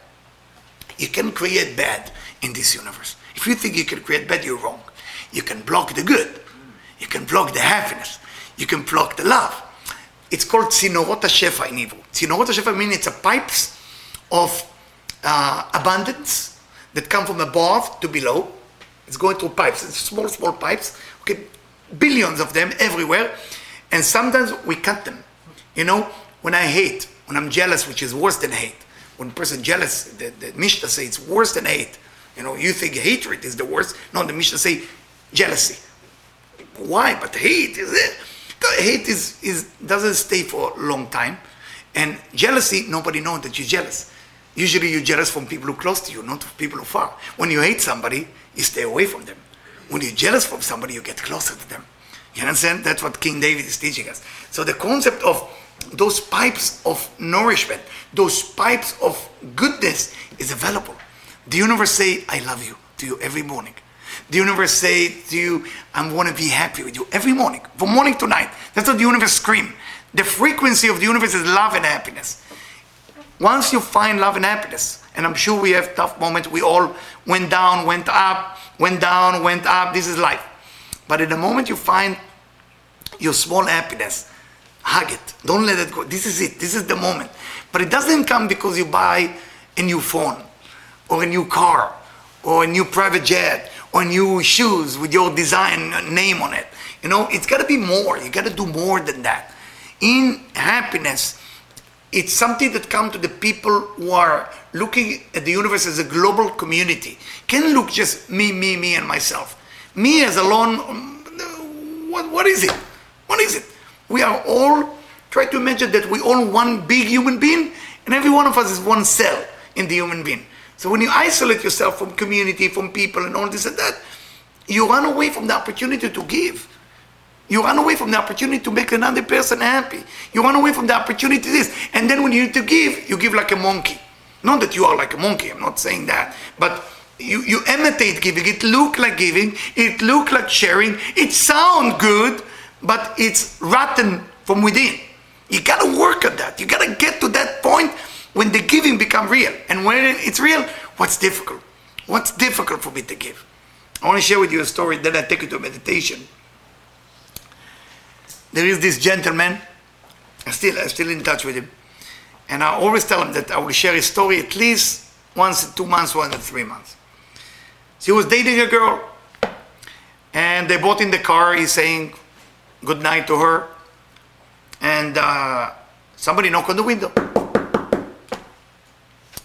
You can create bad in this universe. If you think you can create bad, you're wrong. You can block the good. You can block the happiness. You can block the love. It's called Tzinorot Shefa in Hebrew. Tzinorot Shefa means it's a pipes of uh, abundance that come from above to below. It's going through pipes. It's small, small pipes. Okay, billions of them everywhere. And sometimes we cut them. You know, when I hate, when I'm jealous, which is worse than hate, when a person jealous, the, the Mishnah say it's worse than hate. You know, you think hatred is the worst. No, the Mishnah say jealousy. Why? But hate is it. Hate is, is doesn't stay for a long time. And jealousy, nobody knows that you're jealous. Usually you're jealous from people who close to you, not from people who far. When you hate somebody, you stay away from them. When you're jealous from somebody, you get closer to them. You understand? That's what King David is teaching us. So the concept of those pipes of nourishment, those pipes of goodness is available. The universe say, I love you to you every morning. The universe say to you, I want to be happy with you every morning, from morning to night. That's what the universe scream. The frequency of the universe is love and happiness. Once you find love and happiness, and I'm sure we have tough moments, we all went down, went up, went down, went up, this is life. But in the moment you find your small happiness, hug it. Don't let it go. This is it. This is the moment. But it doesn't come because you buy a new phone or a new car or a new private jet or new shoes with your design uh, name on it. You know, it's got to be more. You got to do more than that. In happiness, it's something that comes to the people who are looking at the universe as a global community. Can look just me, me, me, and myself. Me as alone. Um, what, what is it? What is it? We are all, try to imagine that we all one big human being, and every one of us is one cell in the human being. So when you isolate yourself from community, from people, and all this and that, you run away from the opportunity to give. You run away from the opportunity to make another person happy. You run away from the opportunity this. And then when you need to give, you give like a monkey. Not that you are like a monkey, I'm not saying that. But you, you imitate giving. It look like giving. It look like sharing. It sound good, but it's rotten from within. You gotta work at that. You gotta get to that point when the giving become real. And when it's real, what's difficult? What's difficult for me to give? I want to share with you a story, then I take you to meditation. There is this gentleman, I'm still, I'm still in touch with him, And I always tell him that I will share his story at least once in two months, once in three months. So he was dating a girl, and they bought in the car. He's saying good night to her, and uh, somebody knocked on the window.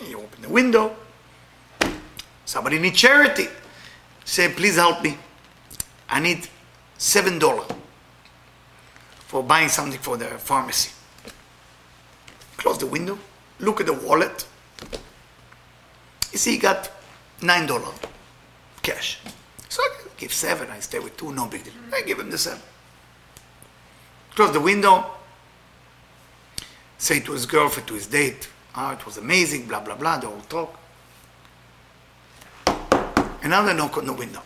He opened the window. Somebody need charity. Say, please help me. I need seven dollar for buying something for the pharmacy. Close the window, look at the wallet. You see, he got nine dollar cash. So I give seven, I stay with two, no big deal. I give him the seven. Close the window, say to his girlfriend, to his date, oh, it was amazing, blah, blah, blah, the whole talk. Another knock on the window.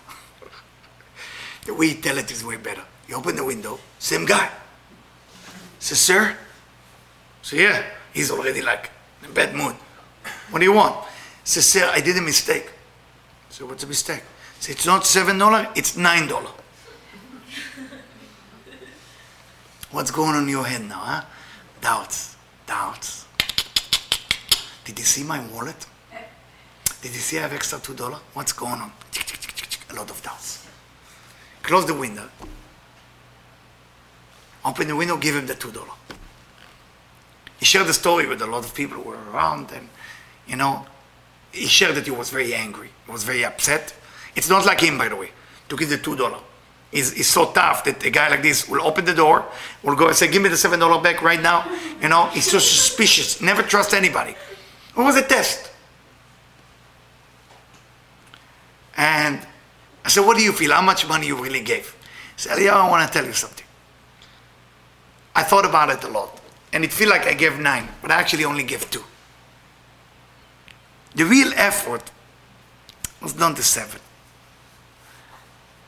the way you tell it is way better. You open the window, same guy. Says, sir? So yeah, he's already like in bad mood. What do you want? Says, sir, I did a mistake. So what's a mistake? Say, it's not seven dollar, it's nine dollar. What's going on in your head now, huh? Doubts, doubts. Did you see my wallet? Did you see I have extra two dollar? What's going on? A lot of doubts. Close the window. Open the window, give him the two dollar. He shared the story with a lot of people who were around, and you know, he shared that he was very angry, he was very upset. It's not like him, by the way, to give the two dollar. He's, he's so tough that a guy like this will open the door, will go and say, "Give me the seven dollar back right now." You know, he's so suspicious. Never trust anybody. It was a test. And I said, "What do you feel? How much money you really gave?" He said, "Yeah, I want to tell you something. I thought about it a lot, and it feel like I gave nine, but I actually only gave two. The real effort was not the seven.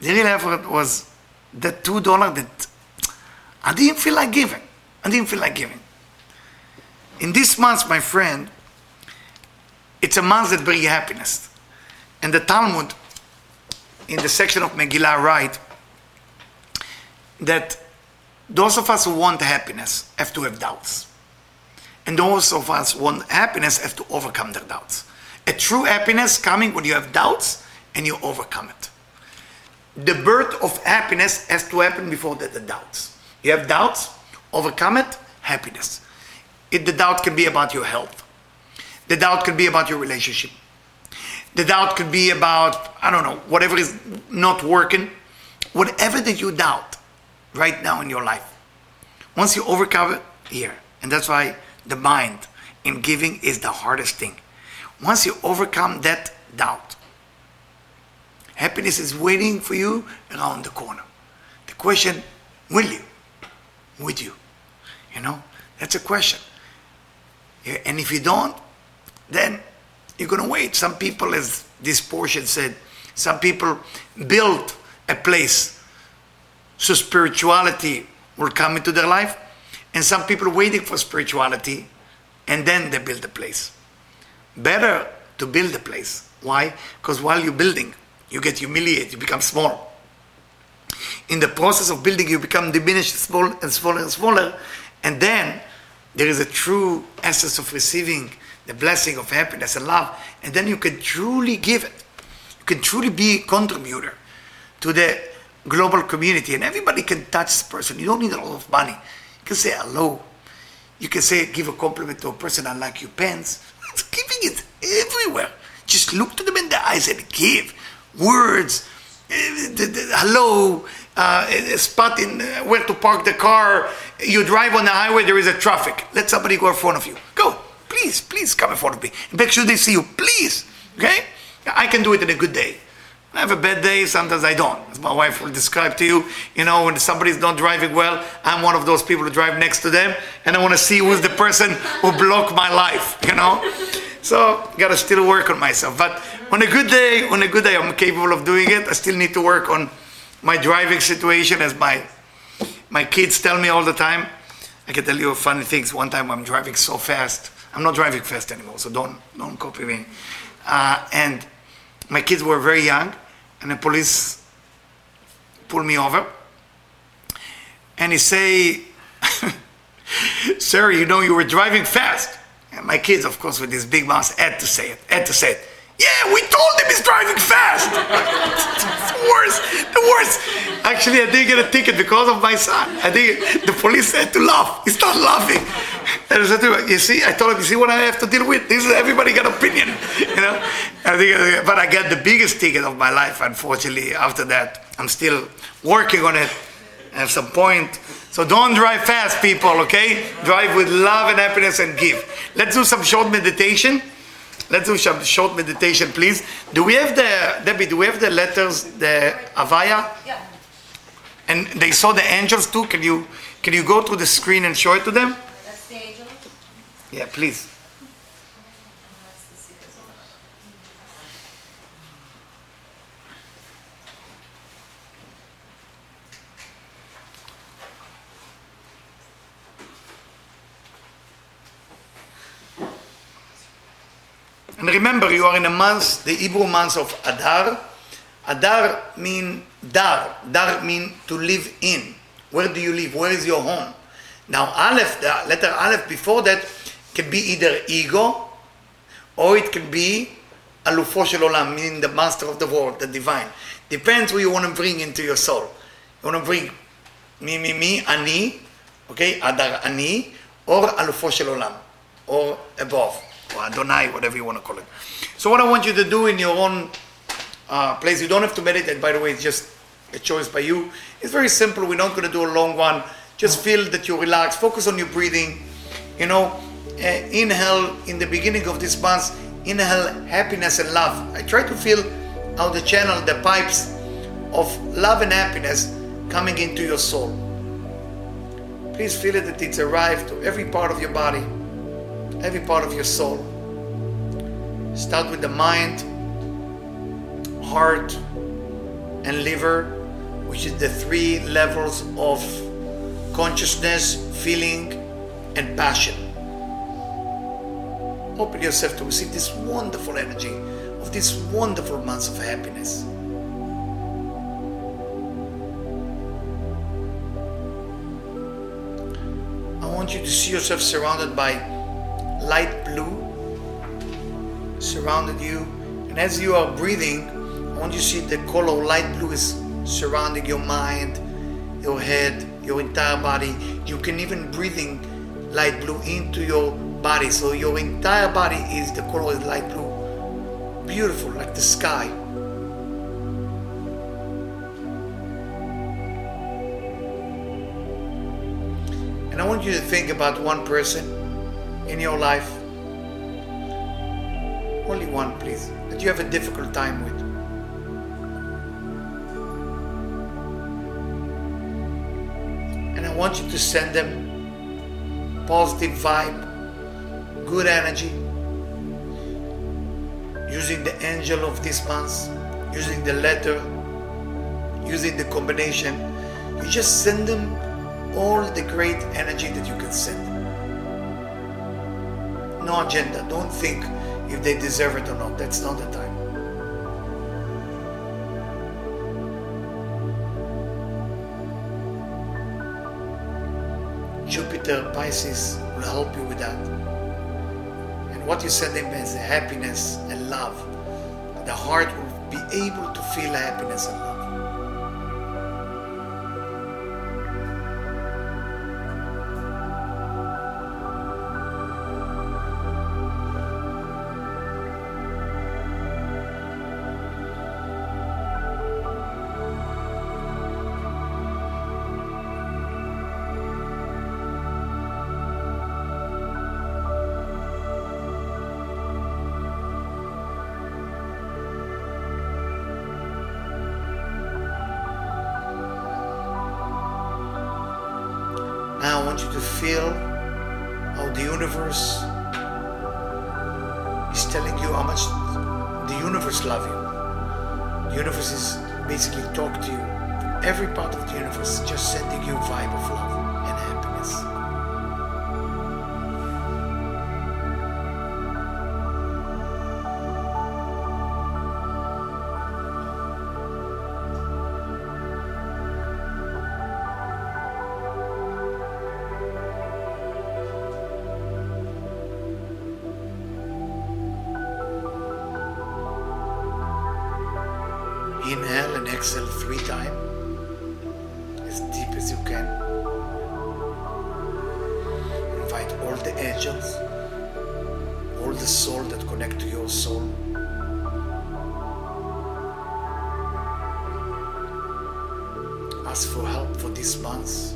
The real effort was the two dollar that I didn't feel like giving. I didn't feel like giving. In this month, my friend, it's a month that brings happiness. And the Talmud, in the section of Megillah, write that those of us who want happiness have to have doubts. And those of us who want happiness have to overcome their doubts. A true happiness coming when you have doubts and you overcome it. The birth of happiness has to happen before the, the doubts. You have doubts, overcome it, happiness. It, the doubt can be about your health. The doubt could be about your relationship. The doubt could be about, I don't know, whatever is not working. Whatever that you doubt right now in your life. Once you overcome it, here. And that's why the mind in giving is the hardest thing. Once you overcome that doubt, happiness is waiting for you around the corner. The question, will you? Would you? You know, that's a question. And if you don't, then you're going to wait. Some people, as this portion said, some people build a place so spirituality will come into their life, and some people waiting for spirituality, and then they build a place. Better to build a place. Why? Because while you're building, you get humiliated, you become small. In the process of building, you become diminished, small and smaller and smaller, and then there is a true essence of receiving the blessing of happiness and love, and then you can truly give it. You can truly be a contributor to the global community, and everybody can touch this person. You don't need a lot of money. You can say hello. You can say, give a compliment to a person, I like your pants. It's giving it everywhere. Just look to them in the eyes and give words. eh, Hello, uh, a spot in uh, where to park the car. You drive on the highway, there is a traffic. Let somebody go in front of you. Go, please, please come in front of me. Make sure they see you, please. Okay? I can do it in a good day. I have a bad day, sometimes I don't. As my wife will describe to you, you know, when somebody's not driving well, I'm one of those people who drive next to them, and I want to see who's the person who blocked my life, you know? So, gotta still work on myself. But on a good day, on a good day, I'm capable of doing it. I still need to work on my driving situation, as my my kids tell me all the time. I can tell you funny things. One time I'm driving so fast. I'm not driving fast anymore, so don't don't copy me. Uh, and my kids were very young, and the police pulled me over, and he say, "Sir, you know you were driving fast." And my kids, of course, with this big mouth, had to say it, had to say it. Yeah, we told him he's driving fast. it's the worst, the worst. Actually, I didn't get a ticket because of my son. I think the police had to laugh. He started laughing. And I said to him, you see, I told him, you see what I have to deal with? This is, everybody got opinion, you know? I think, but I got the biggest ticket of my life, unfortunately, after that. I'm still working on it. I have some point. So don't drive fast, people, okay? Drive with love and happiness and give. Let's do some short meditation. Let's do some short meditation, please. Do we have the, Debbie, do we have the letters, the Avaya? Yeah. And they saw the angels too. Can you, can you go to the screen and show it to them? Yeah, please. And remember, you are in a month, the Hebrew month of Adar. Adar mean dar. Dar mean to live in. Where do you live? Where is your home? Now, Aleph, the letter Aleph before that can be either ego or it can be Alufo shel Olam, meaning the master of the world, the divine. Depends who you want to bring into your soul. You want to bring me, me, me, ani, okay, Adar ani, or Alufo shel Olam, or above, or Adonai, whatever you want to call it. So what I want you to do in your own uh, place, you don't have to meditate, by the way, it's just a choice by you. It's very simple. We're not going to do a long one. Just feel that you relax. Focus on your breathing. You know, Eh, inhale in the beginning of this month. Inhale happiness and love. I try to feel how the channel, the pipes of love and happiness coming into your soul. Please feel it that it's arrived to every part of your body, every part of your soul. Start with the mind, heart, and liver, which is the three levels of consciousness, feeling, and passion. Open yourself to receive this wonderful energy of this wonderful months of happiness. I want you to see yourself surrounded by light blue, surrounded you, and as you are breathing, I want you to see the color light blue is surrounding your mind, your head, your entire body. You can even breathing light blue into your body, so your entire body is the color is light blue, beautiful like the sky. And I want you to think about one person in your life, only one, please, that you have a difficult time with. And I want you to send them positive vibe, good energy, using the angel of this month, using the letter, using the combination. You just send them all the great energy that you can send. No agenda. Don't think if they deserve it or not. That's not the time. Jupiter, Pisces will help you with that. What you send them is happiness and love. The heart will be able to feel happiness and love. Invite all the angels, all the soul that connect to your soul. Ask for help for this month.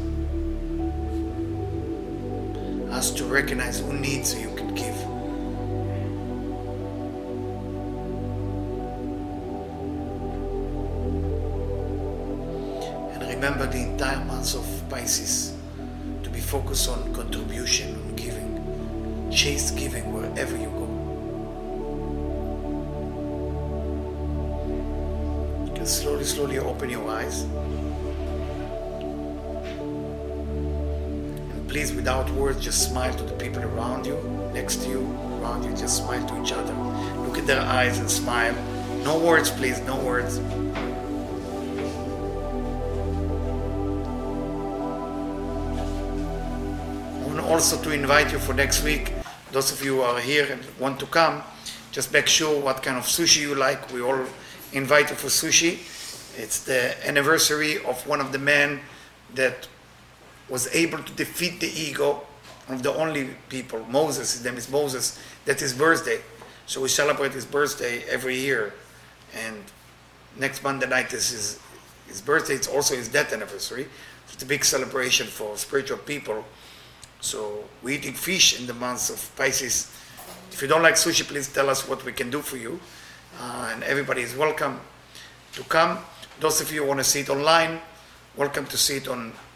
Ask to recognize who needs you can give. Pisces to be focused on contribution, on giving. Chase giving wherever you go. You can slowly, slowly open your eyes. And please, without words, just smile to the people around you, next to you, around you. Just smile to each other. Look at their eyes and smile. No words, please, no words. Also to invite you for next week. Those of you who are here and want to come, just make sure what kind of sushi you like. We all invite you for sushi. It's the anniversary of one of the men that was able to defeat the ego, of the only people, Moses, his name is Moses, that's his birthday. So we celebrate his birthday every year. And next Monday night is his, his birthday, it's also his death anniversary. It's a big celebration for spiritual people. So we're eating fish in the months of Pisces. If you don't like sushi, please tell us what we can do for you. Uh, and everybody is welcome to come. Those of you who want to see it online, welcome to see it on